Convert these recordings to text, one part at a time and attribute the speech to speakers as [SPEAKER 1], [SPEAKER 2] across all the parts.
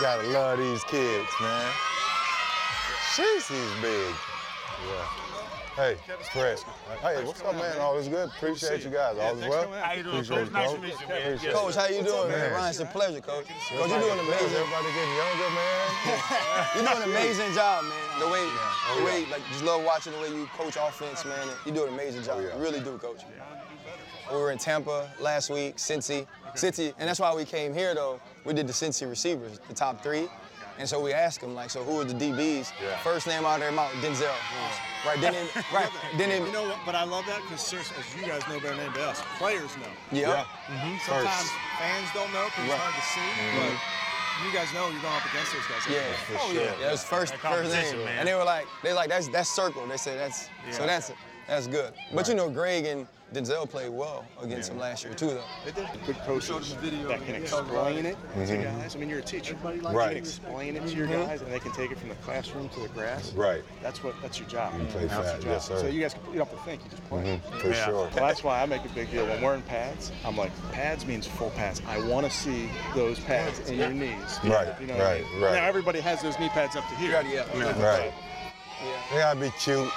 [SPEAKER 1] Gotta love these kids, man. She's he's big. Yeah. Hey, Fred. Hey, what's up, man? All is good. Appreciate you guys. All is well.
[SPEAKER 2] How you doing, Coach? Nice to meet you, man.
[SPEAKER 3] Coach, how you doing, man? Ryan, it's a pleasure, Coach. Coach, you're doing amazing.
[SPEAKER 1] Everybody getting younger, man.
[SPEAKER 3] You're doing an amazing job, man. The way, oh, the way, like, just love watching the way you coach offense, man. You do an amazing job.
[SPEAKER 1] Oh, yeah.
[SPEAKER 3] You really do, Coach. We were in Tampa last week, Cincy, Cincy, and that's why we came here though. We did the Cincy receivers, the top three, and so we asked them like, so who are the DBs?
[SPEAKER 1] Yeah.
[SPEAKER 3] First name out of their mouth, Denzel. Right, then, it- right, then,
[SPEAKER 4] You know what? But I love that because, as you guys know better than anybody else, players know.
[SPEAKER 3] yeah. Mm-hmm.
[SPEAKER 4] Sometimes fans don't know because
[SPEAKER 3] Right.
[SPEAKER 4] it's hard to see, mm-hmm. but you guys know you're going up against those guys.
[SPEAKER 3] Yeah,
[SPEAKER 4] oh,
[SPEAKER 1] sure.
[SPEAKER 4] yeah.
[SPEAKER 3] Yeah, it was first first name,
[SPEAKER 2] man.
[SPEAKER 3] and they were like, they like that's that's circle. They said that's so
[SPEAKER 2] Yeah.
[SPEAKER 3] that's that's good. But you know, Greg and Denzel played well against him last year too, though.
[SPEAKER 4] They did. Good coaches that can explain it to mm-hmm. guys. I mean, you're a teacher. You
[SPEAKER 1] Right.
[SPEAKER 4] can explain it to your mm-hmm. guys, and they can take it from the classroom to the grass.
[SPEAKER 1] Right.
[SPEAKER 4] That's what. That's your job.
[SPEAKER 1] You play
[SPEAKER 4] That's your
[SPEAKER 1] fast,
[SPEAKER 4] job.
[SPEAKER 1] yes, sir.
[SPEAKER 4] So you guys, you don't have to think. You just play. Mm-hmm.
[SPEAKER 1] For
[SPEAKER 2] Yeah.
[SPEAKER 1] sure.
[SPEAKER 4] Well, that's why I make a big deal. When we're in pads, I'm like, pads means full pads. I want to see those pads in your knees.
[SPEAKER 1] Right,
[SPEAKER 4] You know what I
[SPEAKER 1] right,
[SPEAKER 4] mean?
[SPEAKER 1] right.
[SPEAKER 4] Now everybody has those knee pads up to here.
[SPEAKER 3] Yeah, yeah.
[SPEAKER 1] Right. They gotta be cute.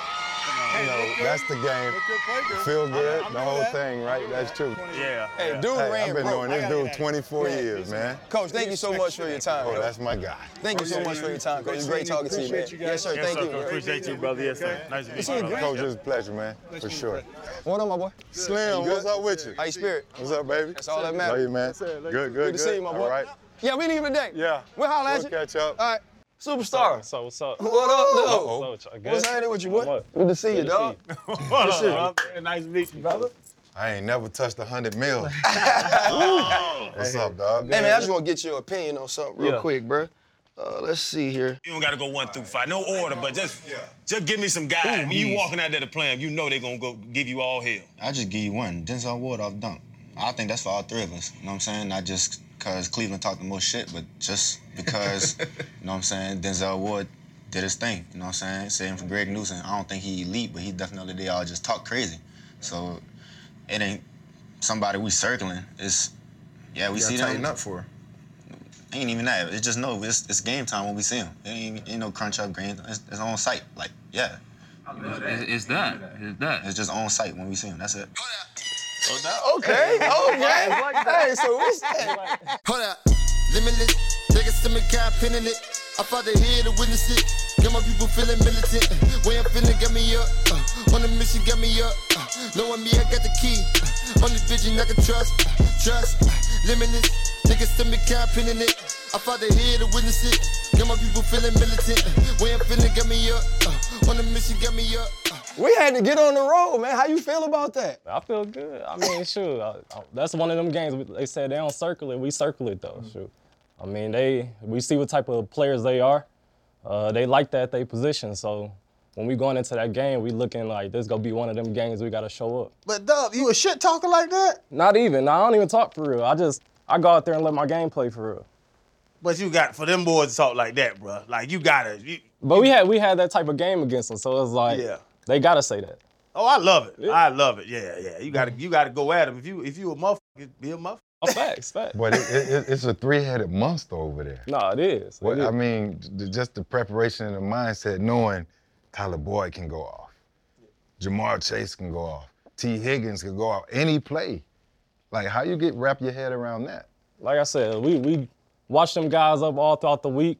[SPEAKER 1] You know, that's the game.
[SPEAKER 4] Look good, play good.
[SPEAKER 1] Feel good, the whole thing, right? That's true.
[SPEAKER 2] Yeah.
[SPEAKER 3] Hey, dude
[SPEAKER 1] Hey,
[SPEAKER 3] ran
[SPEAKER 1] I've been
[SPEAKER 3] broke.
[SPEAKER 1] doing this dude 24 years, man.
[SPEAKER 3] Coach, thank you so much for your time.
[SPEAKER 1] Oh, that's my guy.
[SPEAKER 3] Thank you so much for your time, Coach. It's great talking to you, man. Yes, sir. Thank you.
[SPEAKER 2] Appreciate you, brother. Yes, sir. Nice to meet you.
[SPEAKER 3] you,
[SPEAKER 2] brother.
[SPEAKER 3] Greg.
[SPEAKER 1] Coach, it's a pleasure, man. For sure.
[SPEAKER 3] What up, my boy?
[SPEAKER 1] Slim, what's up with you?
[SPEAKER 3] How you spirit?
[SPEAKER 1] What's up, baby?
[SPEAKER 3] That's all that matters.
[SPEAKER 1] Love you, man. Good, good,
[SPEAKER 3] Good to see you, my boy.
[SPEAKER 1] All right.
[SPEAKER 3] Yeah, we leave today.
[SPEAKER 1] Yeah.
[SPEAKER 3] We'll holler at
[SPEAKER 1] We'll
[SPEAKER 3] you.
[SPEAKER 1] catch up.
[SPEAKER 3] All right. Superstar.
[SPEAKER 5] So what's up?
[SPEAKER 3] What up, though?
[SPEAKER 1] Uh-oh.
[SPEAKER 5] What's up,
[SPEAKER 3] What's happening with you, boy?
[SPEAKER 5] What?
[SPEAKER 3] Good to see you, dog.
[SPEAKER 2] What up. Nice to meet you, brother.
[SPEAKER 1] I ain't never touched a hundred mil. What's up, dog?
[SPEAKER 3] Hey, man, I just want to get your opinion on something real
[SPEAKER 5] Yeah.
[SPEAKER 3] quick, bro. Uh, let's see here.
[SPEAKER 6] You don't gotta go one through five. No order, but just just give me some guys. When you walking out there to play 'em, you know they're gonna go give you all hell.
[SPEAKER 7] I just give you one. Denzel Ward off dunk. I think that's for all three of us. You know what I'm saying? Not just because Cleveland talked the most shit, but just because, you know what I'm saying, Denzel Ward did his thing. You know what I'm saying? Same for Greg Newsome. I don't think he elite, but he definitely they all just talk crazy. So it ain't somebody we circling. It's yeah, we
[SPEAKER 1] You
[SPEAKER 7] see
[SPEAKER 1] gotta
[SPEAKER 7] them.
[SPEAKER 1] tighten up for.
[SPEAKER 7] Ain't even that. It's just no. It's, it's game time when we see him. It ain't, ain't no crunch up game. It's, it's on site. Like yeah,
[SPEAKER 8] It's that. It's that.
[SPEAKER 7] it's just on site when we see him. That's it.
[SPEAKER 3] Okay, okay. Hey, so we said.
[SPEAKER 9] Hold up, limitless. Take a stomach, got pinning it. I fought the here to witness it. Got my people feeling militant. Way I'm feeling, got me up. Uh, on the mission, got me up. Uh, knowing me, I got the key. Uh, only vision I can trust. Uh, trust. Uh, limitless. Take a stomach, got pinning it. I fought the here to witness it. Got my people feeling militant. Way I'm feeling, got me up. Uh, on the mission, got me up. Uh,
[SPEAKER 3] We had to get on the road, man. How you feel about that?
[SPEAKER 5] I feel good. I mean, shoot, I, I- that's one of them games. They said they don't circle it. We circle it though. Shoot. I mean, they we see what type of players they are. Uh, they like that they position. So when we going into that game, we looking like this gonna be one of them games we gotta show up.
[SPEAKER 2] But Dub, you a shit talker like that?
[SPEAKER 5] Not even. I don't even talk for real. I just I go out there and let my game play for real.
[SPEAKER 2] But you got for them boys to talk like that, bro. Like you gotta. You,
[SPEAKER 5] But we had we had that type of game against them, so it's like
[SPEAKER 2] Yeah.
[SPEAKER 5] They gotta say that.
[SPEAKER 2] oh, I love it. I love it. Yeah, yeah. You gotta you gotta go at them. If you if you a motherfucker, be a motherfucker.
[SPEAKER 5] Oh, facts, facts.
[SPEAKER 1] But it, it, it- it's a three-headed monster over there.
[SPEAKER 5] No, it is. It
[SPEAKER 1] What,
[SPEAKER 5] is.
[SPEAKER 1] I mean, just the preparation and the mindset, knowing Tyler Boyd can go off, Ja'Marr Chase can go off, Tee Higgins can go off any play. Like, how you get wrap your head around that?
[SPEAKER 5] like I said, we we watched them guys up all throughout the week.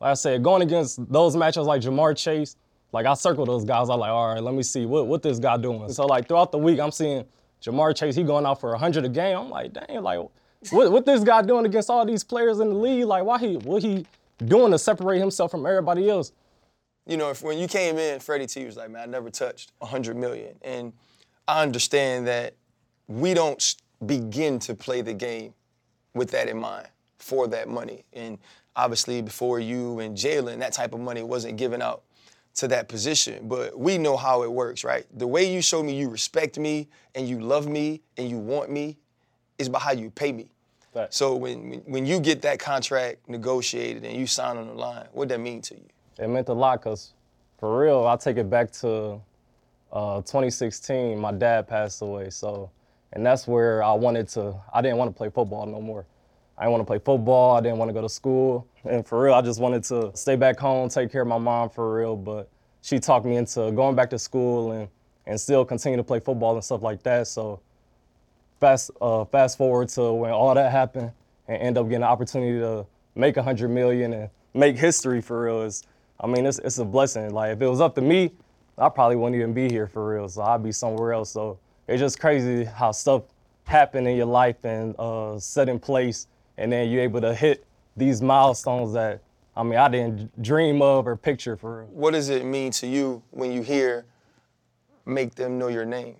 [SPEAKER 5] Like I said, going against those matchups like Ja'Marr Chase, like I circled those guys. I'm like, all right, let me see what what this guy doing. So like throughout the week, I'm seeing Ja'Marr Chase, he going out for 100 a game. I'm like, dang, like what what this guy doing against all these players in the league? Like why he what he doing to separate himself from everybody else?
[SPEAKER 3] You know, if when you came in, Freddie T was like, man, I never touched 100 million. And I understand that we don't begin to play the game with that in mind for that money. And obviously, before you and Jalen, that type of money wasn't given out to that position. But we know how it works, right? The way you show me you respect me and you love me and you want me is by how you pay me.
[SPEAKER 5] Facts.
[SPEAKER 3] So when, when when you get that contract negotiated and you sign on the line, what that mean to you?
[SPEAKER 5] it meant a lot because for real i take it back to uh, 2016 my dad passed away so and that's where i wanted to i didn't want to play football no more I didn't want to play football. I didn't want to go to school. And for real, I just wanted to stay back home, take care of my mom for real. But she talked me into going back to school and, and still continue to play football and stuff like that. So fast uh, fast forward to when all that happened and end up getting the opportunity to make a hundred million and make history for real is I mean it's it's a blessing. Like if it was up to me, I probably wouldn't even be here for real. So I'd be somewhere else. So it's just crazy how stuff happen in your life and uh, set in place, and then you're able to hit these milestones that I mean I didn't dream of or picture for real.
[SPEAKER 3] What does it mean to you when you hear make them know your name?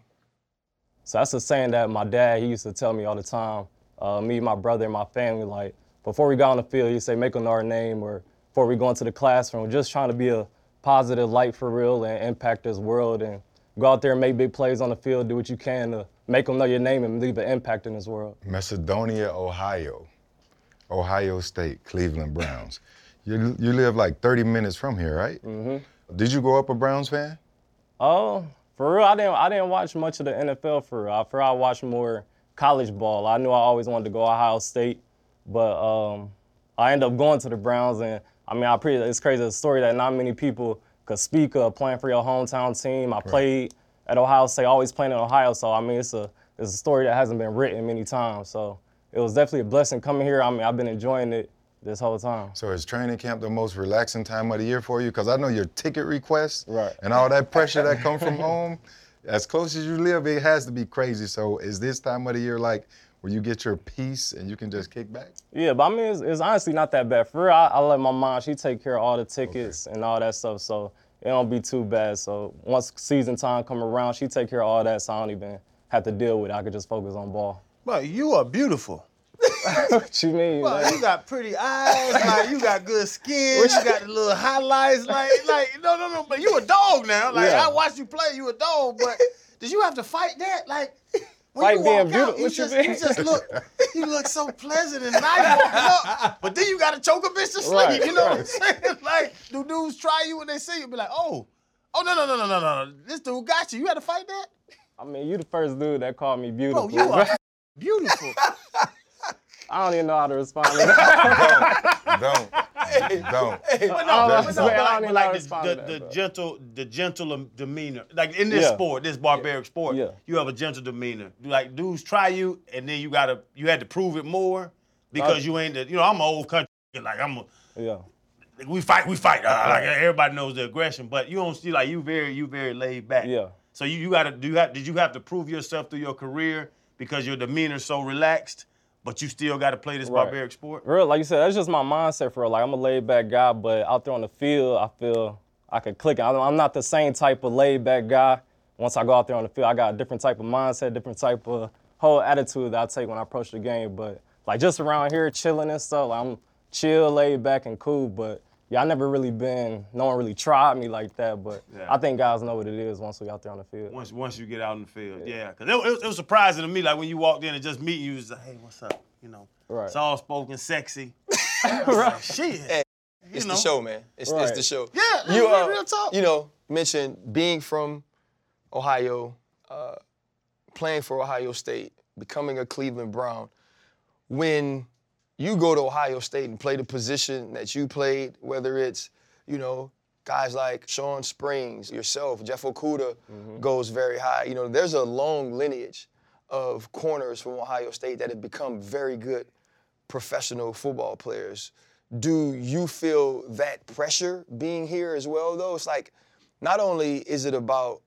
[SPEAKER 5] So that's a saying that my dad he used to tell me all the time. Uh, me, my brother, and my family, like before we got on the field, he'd say make them know our name, or before we go into the classroom, just trying to be a positive light for real and impact this world and go out there and make big plays on the field, do what you can to make them know your name and leave an impact in this world.
[SPEAKER 1] Macedonia, Ohio. Ohio State, Cleveland Browns. You, you live like 30 minutes from here, right?
[SPEAKER 5] Mm-hmm.
[SPEAKER 1] Did you grow up a Browns fan?
[SPEAKER 5] Oh, for real, I didn't I didn't watch much of the NFL for real. I for real, I watched more college ball. I knew I always wanted to go Ohio State, but um, I ended up going to the Browns, and I mean, I pretty it's crazy. It's a story that not many people could speak of playing for your hometown team. I played at Ohio State, always playing in Ohio, so I mean, it's a it's a story that hasn't been written many times. So it was definitely a blessing coming here. I mean, I've been enjoying it this whole time.
[SPEAKER 1] So is training camp the most relaxing time of the year for you? Because I know your ticket requests
[SPEAKER 5] Right.
[SPEAKER 1] and all that pressure that come from home. As close as you live, it has to be crazy. So is this time of the year like where you get your peace and you can just kick back?
[SPEAKER 5] Yeah, but I mean, it's, it's honestly not that bad. For real, I, I let my mom, she take care of all the tickets and all that stuff, so it don't be too bad. So once season time come around, she take care of all that, so I don't even have to deal with it. I could just focus on ball.
[SPEAKER 2] But you are beautiful.
[SPEAKER 5] what you mean?
[SPEAKER 2] Well,
[SPEAKER 5] man?
[SPEAKER 2] you got pretty eyes, like you got good skin, you got the little highlights, like like no no no, but you a dog now. Like
[SPEAKER 5] Yeah.
[SPEAKER 2] I watched you play, you a dog, but did you have to fight that? Like when
[SPEAKER 5] Fight
[SPEAKER 2] you
[SPEAKER 5] being
[SPEAKER 2] walk
[SPEAKER 5] beautiful?
[SPEAKER 2] out, you
[SPEAKER 5] What you
[SPEAKER 2] just
[SPEAKER 5] mean?
[SPEAKER 2] you just look you look so pleasant and nice walking up, but then you gotta choke a bitch to sleep.
[SPEAKER 5] Right,
[SPEAKER 2] you know what I'm saying? Like do dudes try you when they see you, be like, oh, oh no no no no no no, this dude got you. You had to fight that,
[SPEAKER 5] I mean, you the first dude that called me beautiful.
[SPEAKER 2] bro. You are beautiful.
[SPEAKER 5] I don't even know how to respond to that.
[SPEAKER 1] Don't. Don't.
[SPEAKER 2] But no,
[SPEAKER 5] don't
[SPEAKER 2] but, no,
[SPEAKER 5] I
[SPEAKER 2] but
[SPEAKER 5] don't
[SPEAKER 2] like,
[SPEAKER 5] even
[SPEAKER 2] but like
[SPEAKER 5] know
[SPEAKER 2] the, the,
[SPEAKER 5] to that,
[SPEAKER 2] the gentle, the gentle demeanor, like in this
[SPEAKER 5] Yeah.
[SPEAKER 2] sport, this barbaric sport,
[SPEAKER 5] Yeah.
[SPEAKER 2] you have a gentle demeanor. Like dudes try you, and then you gotta, you had to prove it more because you ain't the, you know, I'm an old country, like I'm, a,
[SPEAKER 5] yeah.
[SPEAKER 2] we fight, we fight, uh, like everybody knows the aggression, but you don't see like you very, you very laid back.
[SPEAKER 5] Yeah.
[SPEAKER 2] So you, you gotta do, you have, did you have to prove yourself through your career because your demeanor's so relaxed, but you still got to play this
[SPEAKER 5] Right.
[SPEAKER 2] barbaric sport?
[SPEAKER 5] Real, like you said, that's just my mindset for real. Like I'm a laid back guy, but out there on the field, I feel I could click. I'm not the same type of laid back guy. Once I go out there on the field, I got a different type of mindset, different type of whole attitude that I take when I approach the game. But like just around here chilling and stuff, like, I'm chill, laid back, and cool. But yeah, I never really been. No one really tried me like that. But
[SPEAKER 2] Yeah.
[SPEAKER 5] I think guys know what it is once we out there on the field.
[SPEAKER 2] Once once you get out in the field, yeah. Because it, it, was- it was surprising to me, like when you walked in and just meet you, it was like, hey, what's up? You know,
[SPEAKER 5] Right.
[SPEAKER 2] soft spoken, sexy. right. Shit.
[SPEAKER 3] Hey, It's
[SPEAKER 2] know.
[SPEAKER 3] the show, man. It's, it's the show.
[SPEAKER 2] Yeah,
[SPEAKER 3] you
[SPEAKER 2] real-
[SPEAKER 3] uh,
[SPEAKER 2] real talk.
[SPEAKER 3] You know, mentioned being from Ohio, uh, playing for Ohio State, becoming a Cleveland Brown. When you go to Ohio State and play the position that you played, whether it's you know guys like Shawn Springs, yourself, Jeff Okudah mm-hmm. goes very high. You know, there's a long lineage of corners from Ohio State that have become very good professional football players. Do you feel that pressure being here as well, though? It's like not only is it about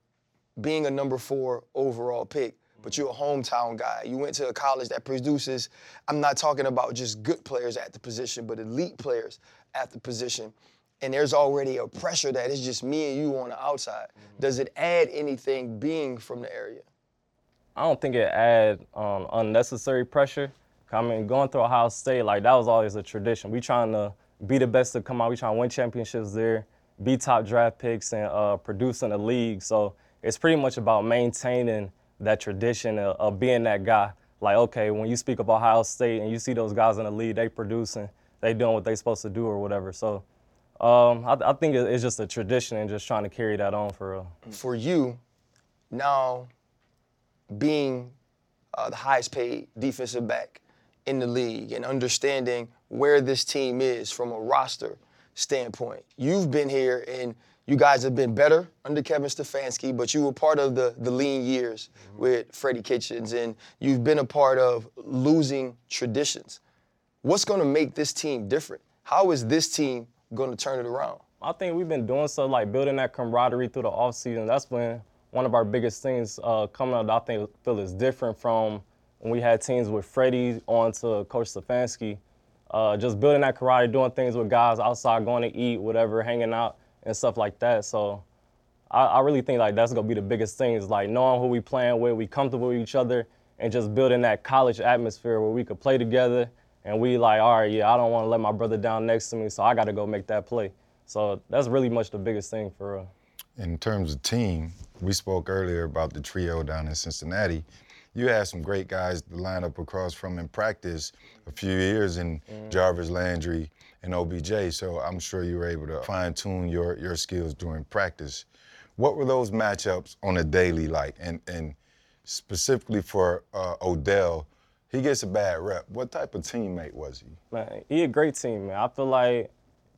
[SPEAKER 3] being a number four overall pick, but you're a hometown guy. You went to a college that produces, I'm not talking about just good players at the position, but elite players at the position. And there's already a pressure that it's just me and you on the outside. Does it add anything being from the area?
[SPEAKER 5] I don't think it add um, unnecessary pressure. I mean, going through Ohio State, like that was always a tradition. We trying to be the best to come out. We trying to win championships there, be top draft picks, and uh, produce in the league. So it's pretty much about maintaining that tradition of, of being that guy. Like, okay, when you speak of Ohio State and you see those guys in the league, they producing, they doing what they supposed to do or whatever. So um, I, I think it's just a tradition and just trying to carry that on for real.
[SPEAKER 3] For you, now being uh, the highest paid defensive back in the league and understanding where this team is from a roster standpoint. You've been here and you guys have been better under Kevin Stefanski, but you were part of the, the lean years with Freddie Kitchens, and you've been a part of losing traditions. What's going to make this team different? How is this team going to turn it around?
[SPEAKER 5] I think we've been doing so, like building that camaraderie through the offseason. That's been one of our biggest things uh, coming up. I think feel is different from when we had teams with Freddie on to Coach Stefanski. Uh, just building that camaraderie, doing things with guys outside, going to eat, whatever, hanging out and stuff like that. So I, I really think like that's gonna be the biggest thing is like knowing who we playing with, we comfortable with each other, and just building that college atmosphere where we could play together and we like, all right, yeah, I don't want to let my brother down next to me, so I got to go make that play. So that's really much the biggest thing for real.
[SPEAKER 1] In terms of team, we spoke earlier about the trio down in Cincinnati. You had some great guys to line up across from in practice a few years in
[SPEAKER 5] Mm.
[SPEAKER 1] Jarvis Landry and OBJ. So I'm sure you were able to fine tune your, your skills during practice. What were those matchups on a daily like? And, and specifically for uh, Odell, he gets a bad rep. What type of teammate was he?
[SPEAKER 5] Man, he a great teammate. I feel like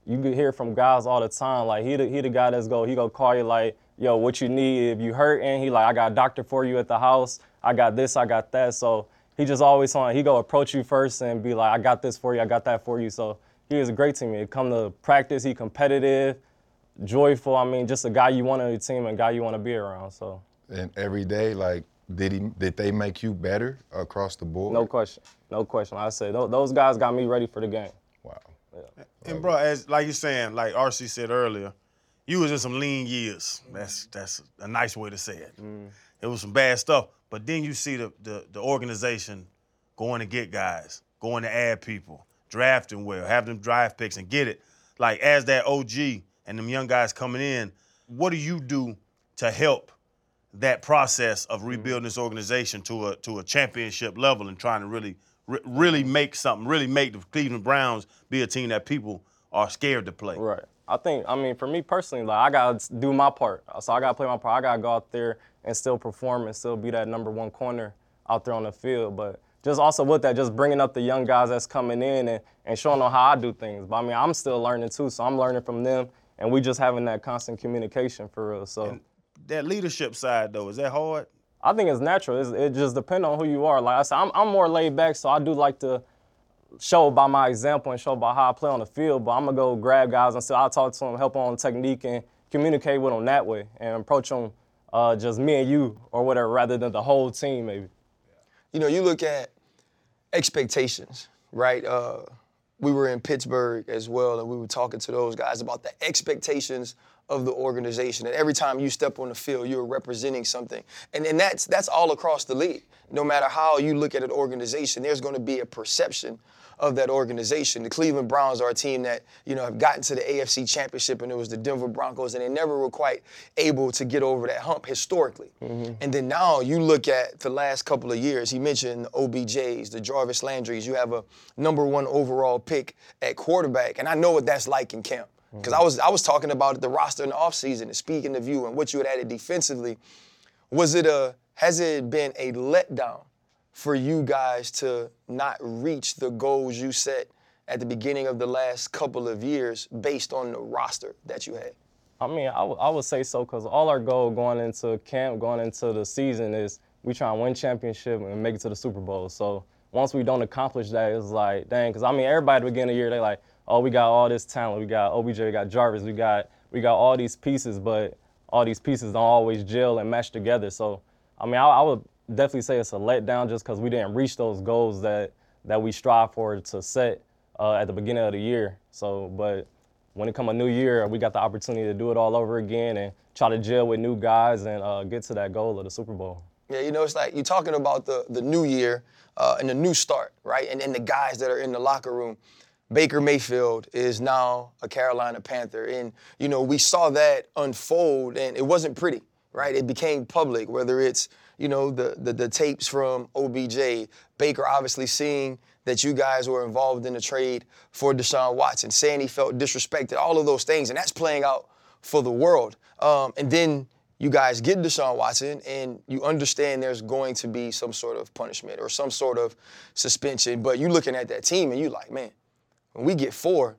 [SPEAKER 5] you could hear from guys all the time. Like he the, he the guy that's go he go call you like, yo, what you need if you hurt, and he like I got a doctor for you at the house. I got this, I got that. So he just always on. He go approach you first and be like, I got this for you, I got that for you. So he is a great teammate. Come to practice, he competitive, joyful. I mean, just a guy you want on your team and a guy you want to be around. So
[SPEAKER 1] And every day, like, did he did they make you better across the board?
[SPEAKER 5] no question, no question. Like I said tho- those guys got me ready for the game.
[SPEAKER 1] Wow.
[SPEAKER 2] And bro, as like you're saying, like RC said earlier, you was in some lean years. That's that's a nice way to say it. Mm. It was some bad stuff, but then you see the, the the organization going to get guys, going to add people, drafting well, have them draft picks and get it. Like as that OG and them young guys coming in, what do you do to help that process of mm-hmm. rebuilding this organization to a to a championship level and trying to really re- really make something, really make the Cleveland Browns be a team that people are scared to play.
[SPEAKER 5] Right. I think, I mean, for me personally, like I gotta do my part. So I gotta play my part. I gotta go out there and still perform and still be that number one corner out there on the field. But just also with that, just bringing up the young guys that's coming in and, and showing them how I do things. But I mean, I'm still learning too, so I'm learning from them, and we just having that constant communication for real. So
[SPEAKER 2] That leadership side though, is that hard?
[SPEAKER 5] I think it's natural. It's, it just depends on who you are. Like I said, I'm, I'm more laid back, so I do like to show by my example and show by how I play on the field. But I'm gonna go grab guys and say I'll talk to them, help them on technique, and communicate with them that way, and approach them uh, just me and you or whatever, rather than the whole team maybe.
[SPEAKER 3] You know, you look at expectations, right? Uh, we were in Pittsburgh as well, and we were talking to those guys about the expectations of the organization. And every time you step on the field, you're representing something. And, and that's that's all across the league. No matter how you look at an organization, there's going to be a perception of that organization. The Cleveland Browns are a team that, you know, have gotten to the AFC championship and it was the Denver Broncos and they never were quite able to get over that hump historically. Mm-hmm. And then now you look at the last couple of years, he mentioned the OBJs, the Jarvis Landrys, you have a number one overall pick at quarterback. And I know what that's like in camp. Because I was I was talking about the roster in the offseason and speaking of you and what you had added defensively. Was it a has it been a letdown for you guys to not reach the goals you set at the beginning of the last couple of years based on the roster that you had?
[SPEAKER 5] I mean, I would- I would say so because all our goal going into camp, going into the season is we try and win championship and make it to the Super Bowl. So once we don't accomplish that, it's like, dang, because I mean, everybody at the beginning of the year, they like, oh, we got all this talent. We got OBJ, we got Jarvis, we got we got all these pieces, but all these pieces don't always gel and mesh together. So, I mean, I, I would definitely say it's a letdown just because we didn't reach those goals that that we strive for to set uh, at the beginning of the year. So, but when it come a new year, we got the opportunity to do it all over again and try to gel with new guys and uh, get to that goal of the Super Bowl.
[SPEAKER 3] Yeah, you know, it's like you're talking about the the new year uh, and the new start, right? And and the guys that are in the locker room. Baker Mayfield is now a Carolina Panther, and you know we saw that unfold, and it wasn't pretty, right? It became public, whether it's you know the the, the tapes from OBJ, Baker obviously seeing that you guys were involved in the trade for Deshaun Watson, saying he felt disrespected, all of those things, and that's playing out for the world. Um, and then you guys get Deshaun Watson and you understand there's going to be some sort of punishment or some sort of suspension, but you looking at that team and you like, man, when we get four,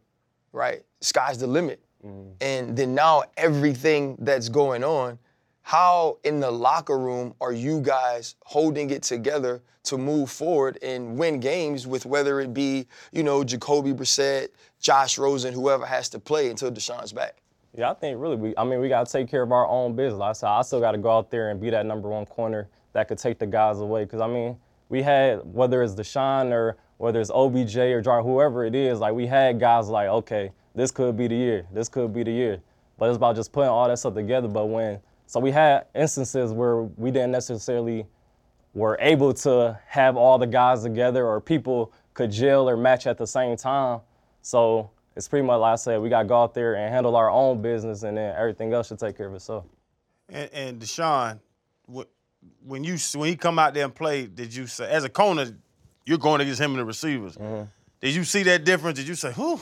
[SPEAKER 3] right, sky's the limit. Mm-hmm. And then now everything that's going on, how in the locker room are you guys holding it together to move forward and win games with whether it be, you know, Jacoby Brissett, Josh Rosen, whoever has to play until Deshaun's back?
[SPEAKER 5] Yeah, I think really we I mean we gotta take care of our own business. I said I still gotta go out there and be that number one corner that could take the guys away. Cause I mean, we had whether it's Deshaun or whether it's OBJ or Jar, whoever it is, like we had guys like, okay, this could be the year, this could be the year. But it's about just putting all that stuff together. But when so we had instances where we didn't necessarily were able to have all the guys together or people could gel or match at the same time. So it's pretty much like I said, we got to go out there and handle our own business, and then everything else should take care of itself.
[SPEAKER 2] And, and Deshaun, wh- when you when he come out there and play, did you say as a corner, you're going against him and the receivers?
[SPEAKER 5] Mm-hmm.
[SPEAKER 2] Did you see that difference? Did you say, "Whew,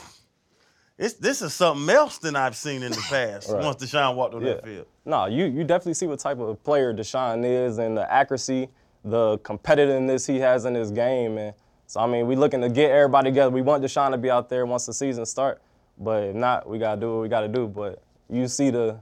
[SPEAKER 2] this this is something else than I've seen in the past"?
[SPEAKER 5] Right.
[SPEAKER 2] Once Deshaun walked on that
[SPEAKER 5] Yeah.
[SPEAKER 2] field.
[SPEAKER 5] No, you you definitely see what type of player Deshaun is and the accuracy, the competitiveness he has in his game. And so I mean, we looking to get everybody together. We want Deshaun to be out there once the season start. But if not, we gotta do what we gotta do. But you see the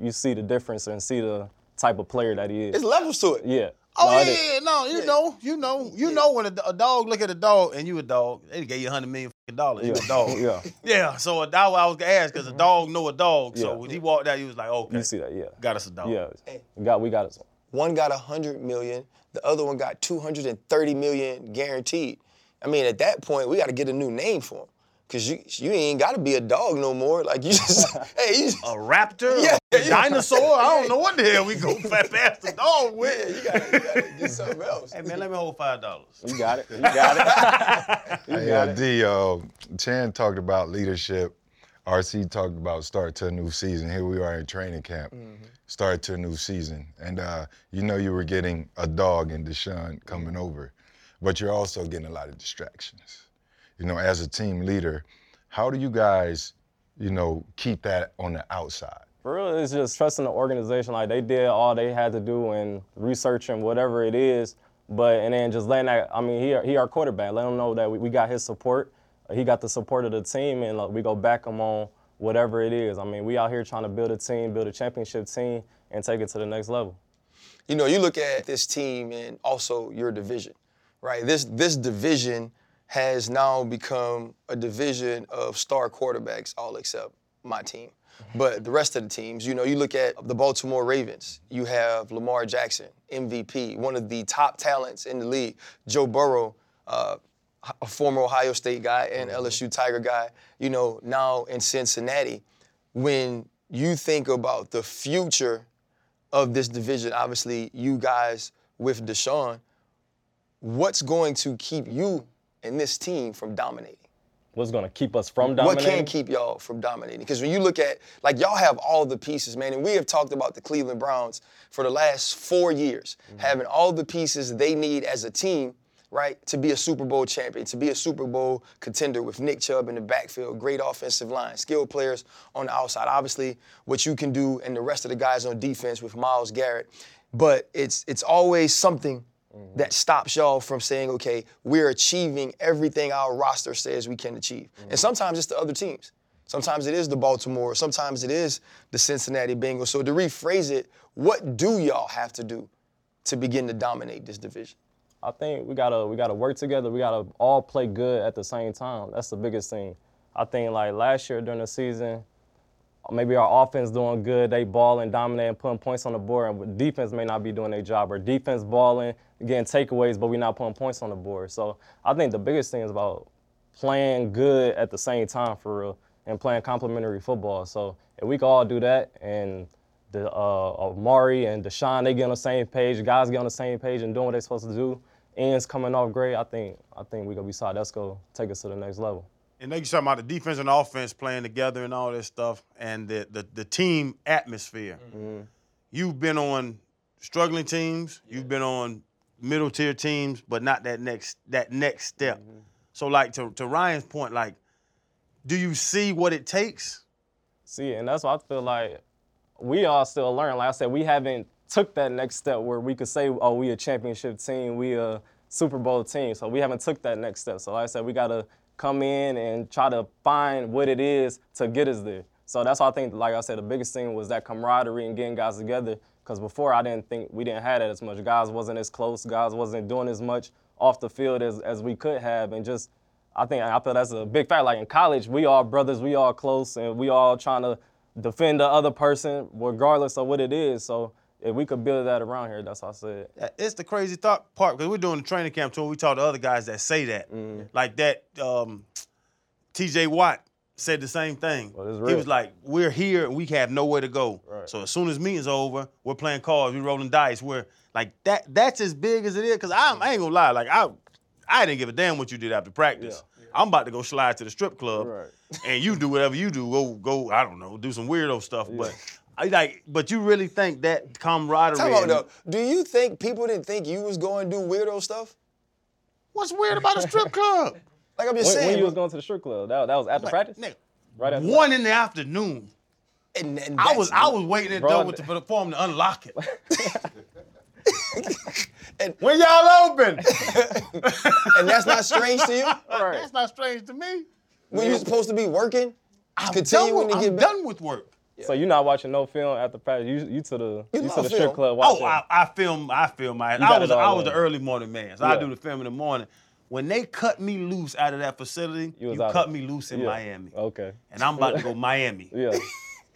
[SPEAKER 5] you see the difference and see the type of player that he is.
[SPEAKER 3] It's levels to it.
[SPEAKER 5] Yeah.
[SPEAKER 2] Oh
[SPEAKER 5] No,
[SPEAKER 2] yeah, yeah, no, you know, you know, you know when a, a dog look at a dog and you a dog, they gave you a hundred million fucking dollars. You a dog.
[SPEAKER 5] Yeah.
[SPEAKER 2] Yeah, so that's what I was gonna ask because a mm-hmm. dog know a dog. So when he walked out, he was like, oh, okay,
[SPEAKER 5] You see that, yeah.
[SPEAKER 2] got us a dog.
[SPEAKER 5] Yeah. We got we got it.
[SPEAKER 3] One got a 100 million, the other one got 230 million guaranteed. I mean, at that point, we got to get a new name for him. Cause you you ain't got to be a dog no more. Like you just hey, you just,
[SPEAKER 2] A raptor,
[SPEAKER 3] Yeah,
[SPEAKER 2] a
[SPEAKER 3] yeah.
[SPEAKER 2] dinosaur. I don't know what the hell we go past the dog with.
[SPEAKER 3] yeah, you gotta, you gotta get something else.
[SPEAKER 2] Hey man, let me hold five dollars.
[SPEAKER 5] You got it. You got it. you
[SPEAKER 1] Hey,
[SPEAKER 5] got
[SPEAKER 1] uh,
[SPEAKER 5] it.
[SPEAKER 1] D, uh, Chan talked about leadership. RC talked about start to a new season. Here we are in training camp, start to a new season. And uh, you know you were getting a dog in Deshaun coming over, but you're also getting a lot of distractions. You know, as a team leader, how do you guys, you know, keep that on the outside?
[SPEAKER 5] For real, it's just trusting the organization. Like they did all they had to do and researching whatever it is. But and then just letting that. I mean, he he our quarterback. Let him know that we, we got his support. He got the support of the team, and like, we go back him on whatever it is. I mean, we out here trying to build a team, build a championship team, and take it to the next level.
[SPEAKER 3] you know, you look at this team and also your division, right? This this division has now become a division of star quarterbacks, all except my team. But the rest of the teams, you know, you look at the Baltimore Ravens, you have Lamar Jackson, MVP, one of the top talents in the league. Joe Burrow, uh, a former Ohio State guy and LSU Tiger guy, you know, now in Cincinnati. When you think about the future of this division, obviously you guys with Deshaun, what's going to keep you and this team from dominating?
[SPEAKER 5] What's gonna keep us from dominating?
[SPEAKER 3] What can keep y'all from dominating? Because when you look at, like, y'all have all the pieces, man, and we have talked about the Cleveland Browns for the last four years, mm-hmm. having all the pieces they need as a team, right, to be a Super Bowl champion, to be a Super Bowl contender with Nick Chubb in the backfield, great offensive line, skilled players on the outside. Obviously, what you can do and the rest of the guys on defense with Myles Garrett. But it's it's always something Mm-hmm. that stops y'all from saying, okay, we're achieving everything our roster says we can achieve. And mm-hmm. sometimes it's the other teams. Sometimes it is the Baltimore. Sometimes it is the Cincinnati Bengals. So to rephrase it, what do y'all have to do to begin to dominate this division?
[SPEAKER 5] I think we gotta we gotta work together. We gotta all play good at the same time. That's the biggest thing. I think like last year during the season, maybe our offense doing good, they balling, dominating, putting points on the board, and defense may not be doing their job. Or defense balling, getting takeaways, but we're not putting points on the board. So I think the biggest thing is about playing good at the same time for real and playing complementary football. So if we can all do that and the uh, Amari and Deshaun, they get on the same page, guys get on the same page and doing what they're supposed to do, ends coming off great, I think I think we're gonna be solid. That's gonna take us to the next level.
[SPEAKER 2] And they talking about the defense and offense playing together and all this stuff, and the the, the team atmosphere. Mm-hmm. You've been on struggling teams. You've been on middle tier teams, but not that next that next step. Mm-hmm. So, like to to Ryan's point, like, do you see what it takes?
[SPEAKER 5] See, and that's why I feel like we all still learn. Like I said, we haven't took that next step where we could say, oh, we a championship team, we a Super Bowl team. So we haven't took that next step. So like I said, we gotta come in and try to find what it is to get us there. So that's why I think, like I said, the biggest thing was that camaraderie and getting guys together. Because before I didn't think we didn't have that as much. Guys wasn't as close. Guys wasn't doing as much off the field as, as we could have. And just, I think I feel that's a big fact. Like in college, we all brothers, we all close, and we all trying to defend the other person regardless of what it is. So if we could build that around here, that's what I said.
[SPEAKER 2] It's the crazy thought part because we're doing the training camp tour. We talk to other guys that say that,
[SPEAKER 5] Mm-hmm.
[SPEAKER 2] like that. Um, T.J. Watt said the same thing.
[SPEAKER 5] Well,
[SPEAKER 2] he was like, "We're here and we have nowhere to go.
[SPEAKER 5] Right.
[SPEAKER 2] So as soon as meeting's over, we're playing cards, we're rolling dice. We're like that. That's as big as it is. Cause I, I ain't gonna lie, like I, I didn't give a damn what you did after practice. I'm about to go slide to the strip club,
[SPEAKER 5] Right.
[SPEAKER 2] and you do whatever you do. Go, go. I don't know, do some weirdo stuff. But I like, but you really think that camaraderie?
[SPEAKER 3] Time out
[SPEAKER 2] and-
[SPEAKER 3] though. Do you think people didn't think you was going to do weirdo stuff?
[SPEAKER 2] What's weird about a strip club?
[SPEAKER 3] Like I'm just
[SPEAKER 5] When,
[SPEAKER 3] saying.
[SPEAKER 5] when you was going to the strip club, that, that was after practice?
[SPEAKER 2] Nigga,
[SPEAKER 5] Right after
[SPEAKER 2] one in the afternoon.
[SPEAKER 3] and, and
[SPEAKER 2] I was I was waiting at the
[SPEAKER 5] Bro,
[SPEAKER 2] door the, for the form to unlock it.
[SPEAKER 3] And-
[SPEAKER 2] when y'all open?
[SPEAKER 3] and that's not strange to you.
[SPEAKER 2] That's not strange to me.
[SPEAKER 3] When you're supposed to be working,
[SPEAKER 2] I'm,
[SPEAKER 3] continuing
[SPEAKER 2] done,
[SPEAKER 3] to
[SPEAKER 2] with,
[SPEAKER 3] get
[SPEAKER 2] I'm
[SPEAKER 3] back.
[SPEAKER 2] done with work.
[SPEAKER 5] So you're not watching no film after practice. You, you to the
[SPEAKER 3] You
[SPEAKER 5] you, to
[SPEAKER 3] love
[SPEAKER 5] the strip
[SPEAKER 3] film.
[SPEAKER 5] club
[SPEAKER 2] Oh. I, I film. I film my. I was
[SPEAKER 5] it
[SPEAKER 2] I was the early morning man, so I do the film in the morning. When they cut me loose out of that facility,
[SPEAKER 5] You
[SPEAKER 2] you, cut
[SPEAKER 5] of-
[SPEAKER 2] me loose in
[SPEAKER 5] yeah.
[SPEAKER 2] Miami,
[SPEAKER 5] Okay.
[SPEAKER 2] and I'm about to go Miami,
[SPEAKER 5] Yeah.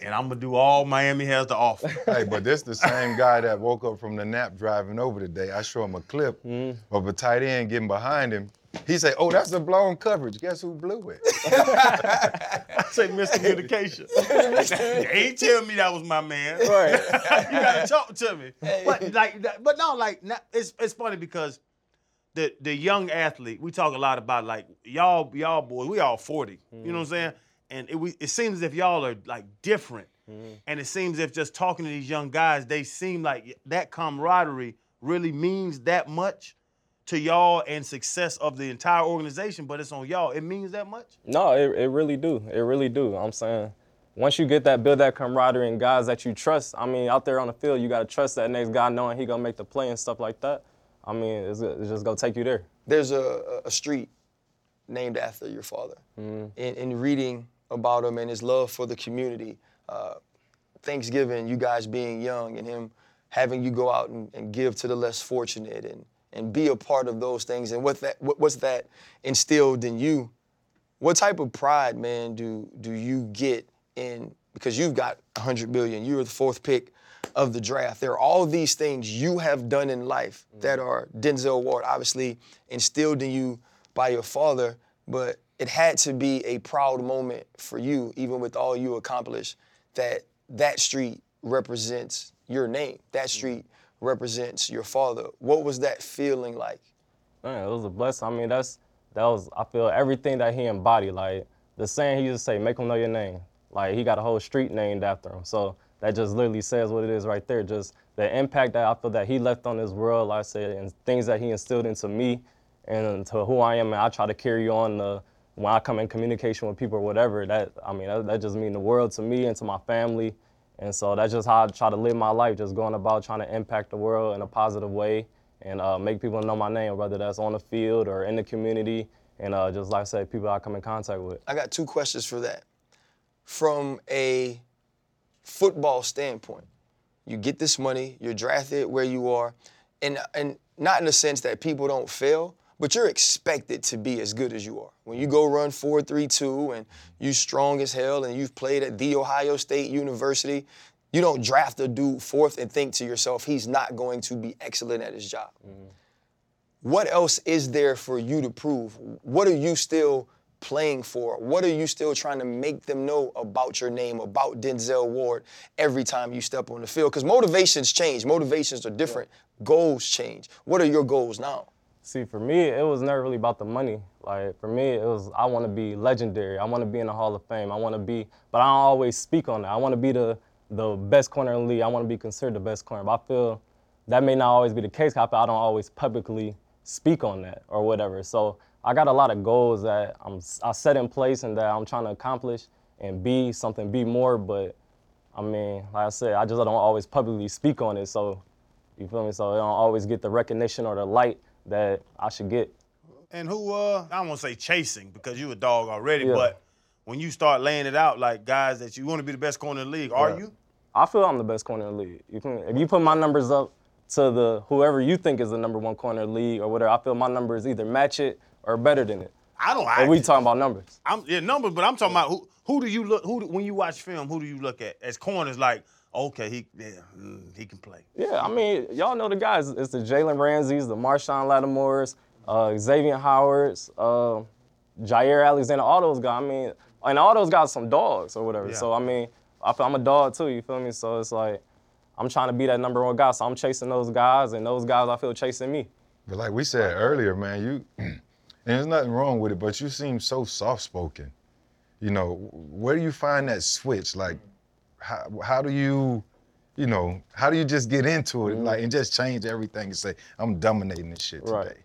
[SPEAKER 2] and I'm gonna do all Miami has to offer.
[SPEAKER 1] Hey, but this the same guy that woke up from the nap driving over today. I show him a clip
[SPEAKER 5] Mm-hmm.
[SPEAKER 1] of a tight end getting behind him. He said, "Oh, that's a blown coverage. Guess who blew it?"
[SPEAKER 2] I say miscommunication. they ain't tell me that was my man.
[SPEAKER 5] Right.
[SPEAKER 2] you gotta talk to me. But like, but no, like, not, it's it's funny because the the young athlete. We talk a lot about like y'all y'all boys. We all forty. You know what I'm saying? And it we, it seems as if y'all are like different. Mm-hmm. And it seems as if just talking to these young guys, they seem like that camaraderie really means that much to y'all and success of the entire organization. But it's on y'all. It means that much.
[SPEAKER 5] No, it, it really do. It really do. I'm saying, once you get that, build that camaraderie and guys that you trust. I mean, out there on the field, you gotta trust that next guy knowing he gonna make the play and stuff like that. I mean, it's, it's just gonna take you there.
[SPEAKER 3] there's a, a street named after your father. In, in reading about him and his love for the community, uh, Thanksgiving, you guys being young and him having you go out and, and give to the less fortunate and, and be a part of those things. And what that what, what's that instilled in you? What type of pride man do do you get in because you've got 100 billion you're the fourth pick of the draft. There are all these things you have done in life mm. that are denzel ward obviously instilled in you by your father but it had to be a proud moment for you even with all you accomplished that that street represents your name. That mm. street represents your father what was that feeling like
[SPEAKER 5] Man, it was a blessing. I mean, that's that was I feel everything that he embodied. Like the saying he used to say, "Make them know your name." Like he got a whole street named after him. So that just literally says what it is right there. Just the impact that I feel that he left on this world, like I said, and things that he instilled into me and to who I am. And I try to carry on the when I come in communication with people or whatever. That I mean, that, that just mean the world to me and to my family. And so that's just how I try to live my life, just going about trying to impact the world in a positive way and uh, make people know my name, whether that's on the field or in the community. And uh, just like I said, people I come in contact with.
[SPEAKER 3] I got two questions for that. From a football standpoint, you get this money, you're drafted where you are, and and not in the sense that people don't fail, but you're expected to be as good as you are. When you go run 4-3-2 and you strong as hell and you've played at the Ohio State University, you don't draft a dude fourth and think to yourself, he's not going to be excellent at his job. Mm-hmm. What else is there for you to prove? What are you still playing for? What are you still trying to make them know about your name, about Denzel Ward every time you step on the field? Because motivations change, motivations are different, goals change. What are your goals now?
[SPEAKER 5] See, for me, it was never really about the money. Like for me, it was I want to be legendary. I want to be in the Hall of Fame. I want to be, but I don't always speak on that. I want to be the the best corner in the league. I want to be considered the best corner. But I feel that may not always be the case. I feel I don't always publicly speak on that or whatever. So I got a lot of goals that I'm I set in place and that I'm trying to accomplish and be something, be more. But I mean, like I said, I just don't always publicly speak on it. So, you feel me? So I don't always get the recognition or the light that I should get.
[SPEAKER 2] And who uh I don't want to say chasing because you a dog already,
[SPEAKER 5] Yeah.
[SPEAKER 2] but when you start laying it out like guys that you want to be the best corner in the league, are
[SPEAKER 5] Yeah.
[SPEAKER 2] you?
[SPEAKER 5] I feel I'm the best corner in the league. You can, if you put my numbers up to the whoever you think is the number one corner in the league or whatever, I feel my numbers either match it or better than it.
[SPEAKER 2] I don't. I,
[SPEAKER 5] we talking about numbers.
[SPEAKER 2] I'm yeah numbers, but I'm talking about who who do you look who do- when you watch film, who do you look at as corners like okay he yeah mm, he can play.
[SPEAKER 5] Yeah, I mean, y'all know the guys. It's the Jalen Ramsey's, the Marshon Lattimore's, uh, Xavier Howard's, uh, Jaire Alexander, all those guys. I mean, and all those guys some dogs or whatever.
[SPEAKER 2] Yeah.
[SPEAKER 5] So I mean, I feel I'm a dog too. You feel me? So it's like I'm trying to be that number one guy. So I'm chasing those guys, and those guys I feel chasing me.
[SPEAKER 1] But like we said earlier, man, you and there's nothing wrong with it, but you seem so soft spoken. You know, where do you find that switch? Like, how how do you, you know, how do you just get into it, mm-hmm. like, and just change everything and say, I'm dominating this shit today?
[SPEAKER 5] Right.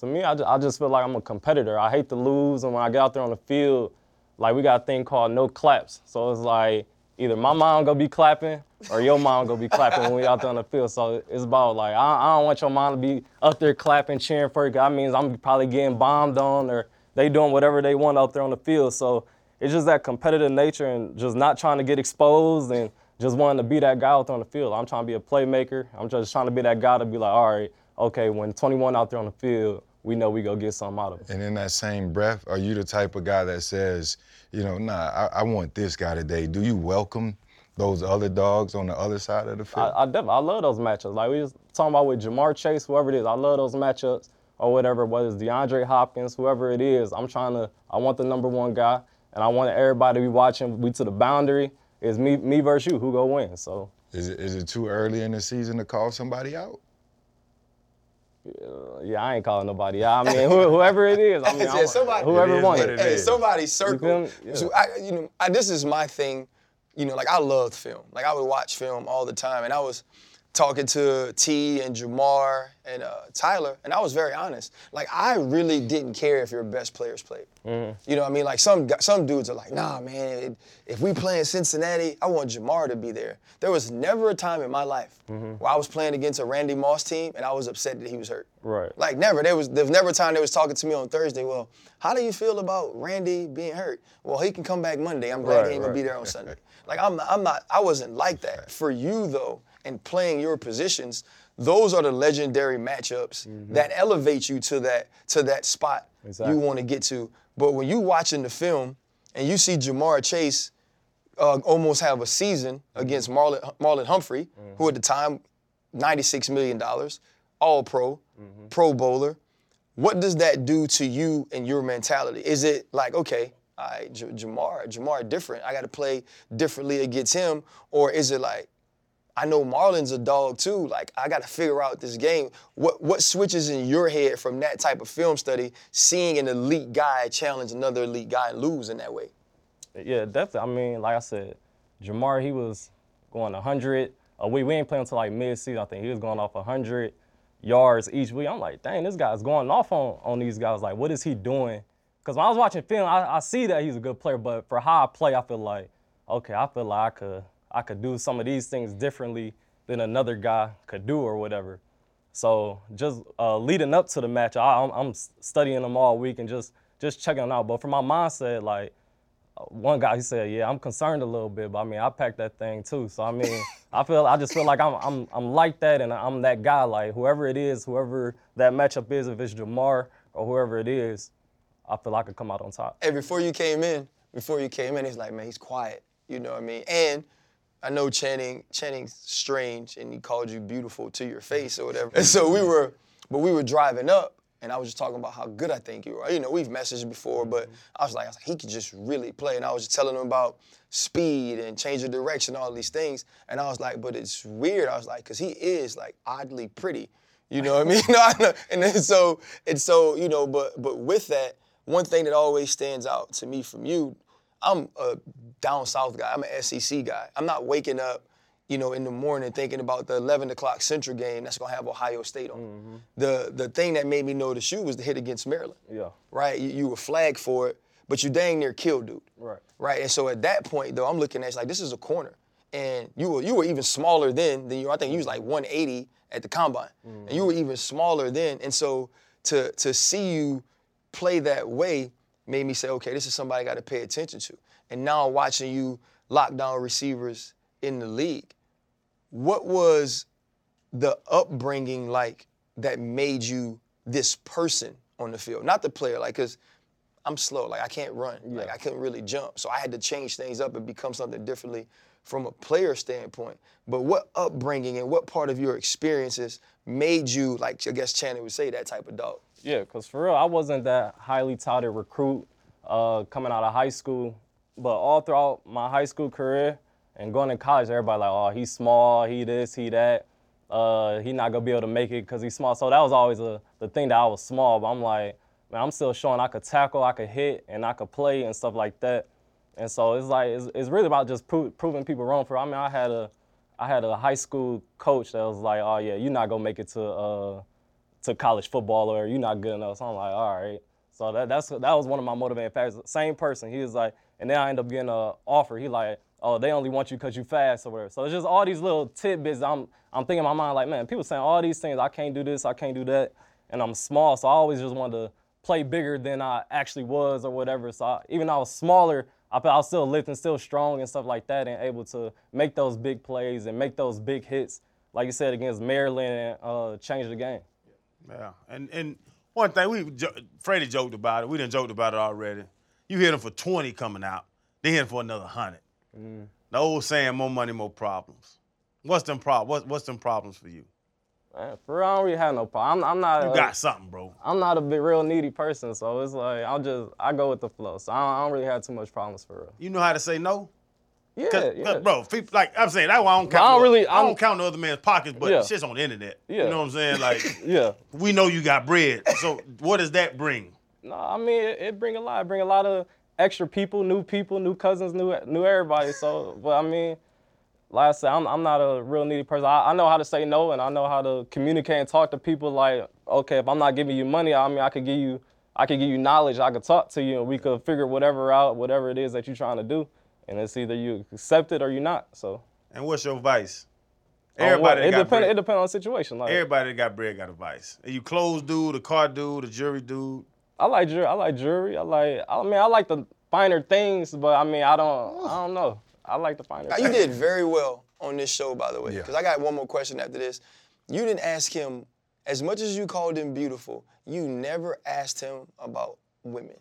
[SPEAKER 5] To me, I just, I just feel like I'm a competitor. I hate to lose, and when I get out there on the field, like we got a thing called no claps. So it's like either my mom gonna be clapping or your mom gonna be clapping when we out there on the field. So it's about like I, I don't want your mom to be up there clapping, cheering for you. That means I'm probably getting bombed on or they doing whatever they want out there on the field. So it's just that competitive nature and just not trying to get exposed and just wanting to be that guy out there on the field. I'm trying to be a playmaker. I'm just trying to be that guy to be like, all right, okay, when 21 out there on the field, we know we go get something out of it.
[SPEAKER 1] And in that same breath, are you the type of guy that says, you know, nah, I, I want this guy today? Do you welcome those other dogs on the other side of the field?
[SPEAKER 5] I, I definitely I love those matchups. Like we was talking about with Ja'Marr Chase, whoever it is, I love those matchups or whatever. Whether it's DeAndre Hopkins, whoever it is, I'm trying to. I want the number one guy, and I want everybody to be watching. We to the boundary. It's me, me versus you. Who go win? So
[SPEAKER 1] is, it, is it too early in the season to call somebody out?
[SPEAKER 5] yeah, I ain't calling nobody. out. I mean, whoever it is. I mean,
[SPEAKER 3] Yeah,
[SPEAKER 5] I'm-
[SPEAKER 3] somebody-
[SPEAKER 5] whoever
[SPEAKER 2] It is
[SPEAKER 5] won it.
[SPEAKER 2] it
[SPEAKER 3] Hey, somebody circle.
[SPEAKER 5] me? Yeah.
[SPEAKER 3] So I, you know, I, this is my thing. You know, like I loved film. Like I would watch film all the time, and I was talking to T and Ja'Marr and uh, Tyler, and I was very honest. Like I really didn't care if your best players played.
[SPEAKER 5] Mm-hmm.
[SPEAKER 3] You know, what I mean, like some some dudes are like, nah, man. it- if we play in Cincinnati, I want Ja'Marr to be there. There was never a time in my life
[SPEAKER 5] Mm-hmm.
[SPEAKER 3] where I was playing against a Randy Moss team and I was upset that he was hurt.
[SPEAKER 5] Right.
[SPEAKER 3] Like never. There was there was never a time they was talking to me on Thursday. Well, how do you feel about Randy being hurt? Well, he can come back Monday. I'm glad
[SPEAKER 5] Right,
[SPEAKER 3] he ain't gonna be there on Sunday. Like I'm I'm not I wasn't like that. For you though, and playing your positions, those are the legendary matchups mm-hmm. that elevate you to that to that spot
[SPEAKER 5] Exactly.
[SPEAKER 3] you want to get to. But when you watching the film and you see Ja'Marr Chase uh, almost have a season mm-hmm. against Marlon, Marlon Humphrey, who at the mm-hmm. time, $96 million, all pro, pro bowler. What does that do to you and your mentality? Is it like, okay, all right, Ja'Marr, Ja'Marr different. I got to play differently against him. Or is it like, I know Marlon's a dog too. Like I got to figure out this game. What what switches in your head from that type of film study, seeing an elite guy challenge another elite guy and lose in that way?
[SPEAKER 5] Yeah, definitely. I mean, like I said, Ja'Marr, he was going 100 a week. We ain't playing until like mid-season. I think he was going off 100 yards each week. I'm like, dang, this guy's going off on, on these guys. Like, what is he doing? Because when I was watching film, I, I see that he's a good player, but for how I play, I feel like, okay, I feel like I could I could do some of these things differently than another guy could do or whatever. So just uh, leading up to the match, I, I'm, I'm studying them all week and just just checking them out. But for my mindset, like one guy he said, "Yeah, I'm concerned a little bit, but I mean, I packed that thing too." So I mean, I feel I just feel like I'm I'm I'm like that, and I'm that guy. Like whoever it is, whoever that matchup is, if it's Ja'Marr or whoever it is, I feel like I could come out on top.
[SPEAKER 3] Hey, before you came in, before you came in, he's like, man, he's quiet. You know what I mean? And I know Channing, Channing's strange, and he called you beautiful to your face or whatever. And so we were, but we were driving up, and I was just talking about how good I think you are. You know, we've messaged before, but mm-hmm. I was like, I was like, he could just really play, and I was just telling him about speed and change of direction, all these things, and I was like, but it's weird. I was like, cause he is like oddly pretty. You know what I mean? No, I know. And then so and so, you know, but but with that, one thing that always stands out to me from you, I'm a down south guy. I'm an SEC guy. I'm not waking up, you know, in the morning thinking about the 11 o'clock Central game that's gonna have Ohio State on. it. Mm-hmm. The the thing that made me know the shoe was the hit against Maryland.
[SPEAKER 5] Yeah.
[SPEAKER 3] Right? You, you were flagged for it, but you dang near killed dude.
[SPEAKER 5] Right.
[SPEAKER 3] Right. And so at that point though, I'm looking at it's like this is a corner. and you were you were even smaller then than you. I think you was like 180 at the combine, and you mm-hmm. were even smaller then. And so to to see you play that way made me say, okay, this is somebody I got to pay attention to. And now watching you lock down receivers in the league, what was the upbringing like that made you this person on the field, not the player? Like, cause I'm slow, like I can't run, like I couldn't really jump, so I had to change things up and become something differently from a player standpoint. But what upbringing and what part of your experiences made you, like I guess Channing would say, that type of dog?
[SPEAKER 5] Yeah, because for real, I wasn't that highly touted recruit uh, coming out of high school. But all throughout my high school career and going to college, everybody like, oh, he's small, he this, he that. Uh, he not gonna be able to make it because he's small. So that was always a, the thing that I was small. But I'm like, man, I'm still showing I could tackle, I could hit, and I could play and stuff like that. And so it's like it's, it's really about just pro- proving people wrong. For I mean, I had a I had a high school coach that was like, oh yeah, you're not gonna make it to uh, to college football or you're not good enough. So I'm like, all right. So that that's that was one of my motivating factors. Same person. He was like, and then I end up getting an offer. He like, oh, they only want you because you fast or whatever. So it's just all these little tidbits. I'm I'm thinking in my mind like, man, people saying all these things. I can't do this. I can't do that. And I'm small, so I always just wanted to play bigger than I actually was or whatever. So I, even though I was smaller, I I was still lifting, still strong and stuff like that, and able to make those big plays and make those big hits, like you said against Maryland, and uh, change the game.
[SPEAKER 2] Yeah, and and one thing we jo- Freddie joked about it. We didn't joked about it already. You hit him for twenty coming out, then hit him for another hundred. Mm. The old saying, "More money, more problems." What's them prob? What, what's them problems for you?
[SPEAKER 5] Man, for real, I don't really have no problem. I'm, I'm not.
[SPEAKER 2] You
[SPEAKER 5] a-
[SPEAKER 2] got something, bro.
[SPEAKER 5] I'm not a big, real needy person, so it's like I'll just I go with the flow. So I don't, I don't really have too much problems for real.
[SPEAKER 2] You know how to say no.
[SPEAKER 5] Yeah, yeah.
[SPEAKER 2] bro, like I'm saying, that's why I don't count.
[SPEAKER 5] I don't really-
[SPEAKER 2] I
[SPEAKER 5] I'm-
[SPEAKER 2] don't count the other man's pockets, but
[SPEAKER 5] Yeah.
[SPEAKER 2] shit's on the internet.
[SPEAKER 5] Yeah.
[SPEAKER 2] You know what I'm saying? Like,
[SPEAKER 5] Yeah.
[SPEAKER 2] we know you got bread. So what does that bring?
[SPEAKER 5] No, I mean it, it bring a lot. It bring a lot of extra people, new people, new cousins, new new everybody. So, but I mean, like I said, I'm I'm not a real needy person. I, I know how to say no, and I know how to communicate and talk to people. Like, okay, if I'm not giving you money, I mean, I could give you I could give you knowledge. I could talk to you, and we could figure whatever out, whatever it is that you're trying to do, and it's either you accept it or you're not. So.
[SPEAKER 2] And what's your vice?
[SPEAKER 5] on what?
[SPEAKER 2] Everybody
[SPEAKER 5] it
[SPEAKER 2] got
[SPEAKER 5] depend.
[SPEAKER 2] bread.
[SPEAKER 5] It depends on the situation. Like
[SPEAKER 2] Everybody that got bread got a vice. Are you clothes dude, a car dude, a jury dude?
[SPEAKER 5] I like jewelry. I like jewelry. I like. I mean, I like the finer things, but I mean, I don't. I don't know. I like the finer.
[SPEAKER 3] Now, you
[SPEAKER 5] things.
[SPEAKER 3] did very well on this show, by the way,
[SPEAKER 1] Yeah.
[SPEAKER 3] because I got one more question after this. You didn't ask him, as much as you called him beautiful, you never asked him about women.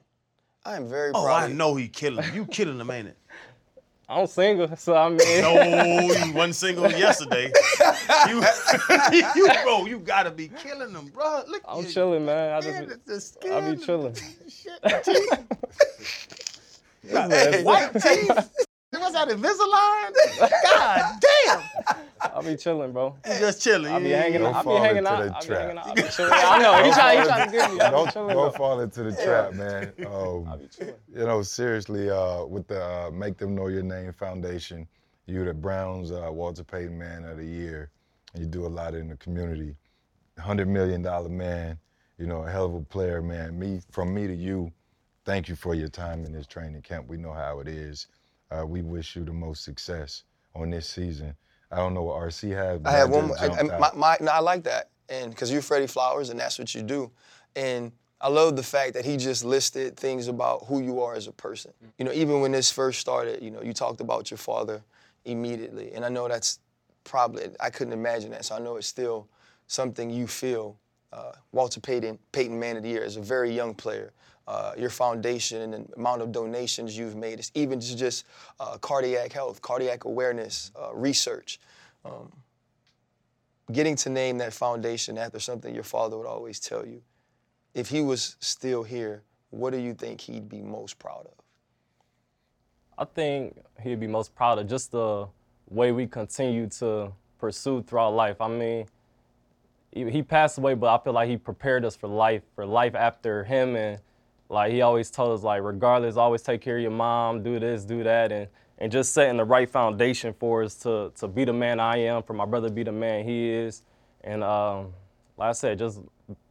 [SPEAKER 3] I am very proud.
[SPEAKER 2] Oh,
[SPEAKER 3] proud
[SPEAKER 2] I
[SPEAKER 3] of you.
[SPEAKER 2] know he killing him. You killing him, ain't it?
[SPEAKER 5] I'm single, so I mean.
[SPEAKER 2] No, you wasn't single yesterday. You, you, bro, you gotta be killing them, bro. Look,
[SPEAKER 5] I'm
[SPEAKER 2] you-
[SPEAKER 5] chilling, man. I just.
[SPEAKER 2] the skin,
[SPEAKER 5] I be chilling.
[SPEAKER 2] shit, the teeth. White teeth. What's that, Invisalign? God damn.
[SPEAKER 5] I'll be chilling, bro.
[SPEAKER 2] You just chilling.
[SPEAKER 5] I'll be hanging out. I be hanging out.
[SPEAKER 1] the
[SPEAKER 5] I be hanging out. I be chilling. I know. He trying. Trying to get me. I be
[SPEAKER 1] Don't,
[SPEAKER 5] chilling.
[SPEAKER 1] don't
[SPEAKER 5] though.
[SPEAKER 1] fall into the trap, man. Um,
[SPEAKER 5] I be chilling.
[SPEAKER 1] you know, seriously, uh, with the uh, Make Them Know Your Name Foundation, you're the Browns uh, Walter Payton Man of the Year, and you do a lot in the community. Hundred million dollar man, you know, a hell of a player, man. Me, from me to you, thank you for your time in this training camp. We know how it is. Uh, we wish you the most success on this season. I don't know what RC has.
[SPEAKER 3] I had
[SPEAKER 1] that
[SPEAKER 3] one.
[SPEAKER 1] just
[SPEAKER 3] I, I, my, my, no, I like that, and because you're Freddie Flowers, and that's what you do, and I love the fact that he just listed things about who you are as a person. You know, even when this first started, you know, you talked about your father immediately, and I know that's probably I couldn't imagine that, so I know it's still something you feel. Uh, Walter Payton, Payton Man of the Year, as a very young player. Uh, your foundation and the amount of donations you've made, it's even just uh, cardiac health, cardiac awareness, uh, research getting to name that foundation after something your father would always tell you. If he was still here, what do you think he'd be most proud of?
[SPEAKER 5] I think he'd be most proud of just the way we continue to pursue throughout life. I mean, he, passed away, but I feel like he prepared us for life, for life after him. And like he always told us, like, regardless, always take care of your mom, do this, do that, and and just setting the right foundation for us to to be the man I am, for my brother to be the man he is. And um, like I said, just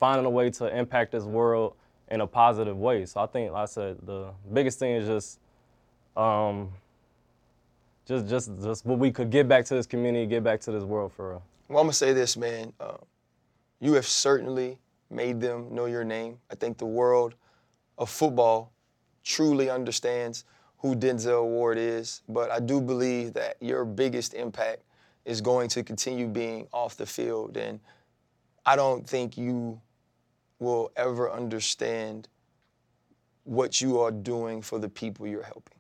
[SPEAKER 5] finding a way to impact this world in a positive way. So I think, like I said, the biggest thing is just um, just just just what we could give back to this community, give back to this world for real.
[SPEAKER 3] Well, I'm gonna say this, man. Uh, you have certainly made them know your name. I think the world of football truly understands who Denzel Ward is, but I do believe that your biggest impact is going to continue being off the field, and I don't think you will ever understand what you are doing for the people you're helping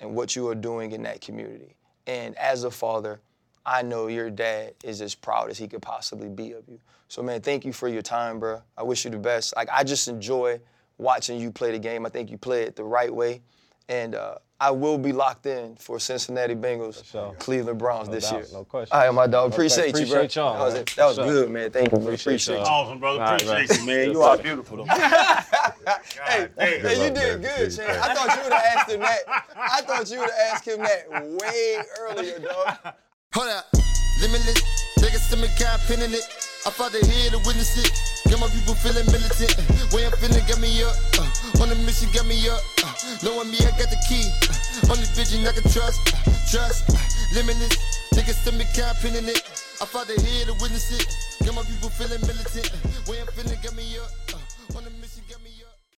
[SPEAKER 3] and what you are doing in that community. And as a father, I know your dad is as proud as he could possibly be of you. So, man, thank you for your time, bro. I wish you the best. Like, I just enjoy watching you play the game. I think you play it the right way. And uh, I will be locked in for Cincinnati Bengals,
[SPEAKER 5] sure.
[SPEAKER 3] Cleveland Browns
[SPEAKER 5] No
[SPEAKER 3] this
[SPEAKER 5] doubt,
[SPEAKER 3] year.
[SPEAKER 5] no question.
[SPEAKER 3] All right, my dog.
[SPEAKER 5] No
[SPEAKER 3] Appreciate,
[SPEAKER 5] question.
[SPEAKER 3] you, bro.
[SPEAKER 5] Appreciate y'all,
[SPEAKER 3] that was, it. That was
[SPEAKER 5] Sure.
[SPEAKER 3] good, man. Thank you.
[SPEAKER 5] Appreciate
[SPEAKER 3] Appreciate,
[SPEAKER 5] y'all.
[SPEAKER 3] you.
[SPEAKER 2] Awesome, brother.
[SPEAKER 5] All right,
[SPEAKER 2] Appreciate
[SPEAKER 5] bro.
[SPEAKER 2] you, man. You are beautiful, though.
[SPEAKER 3] Hey,
[SPEAKER 2] Hey,
[SPEAKER 3] hey, you did
[SPEAKER 1] that.
[SPEAKER 3] good, Chan. I thought you would have asked him that. I thought you would have asked him that way earlier, dog.
[SPEAKER 9] Hold up, limitless. Take a stomach, got pinning it. I fought the head to witness it. Got my people feeling militant. Way I'm feeling, got me up. Uh, on the mission, got me up. Uh, knowing me, I got the key. Uh, only vision I can trust. Uh, trust, uh, limitless. Take a stomach, got pinning it. I fought the head to witness it. Got my people feeling militant. Way I'm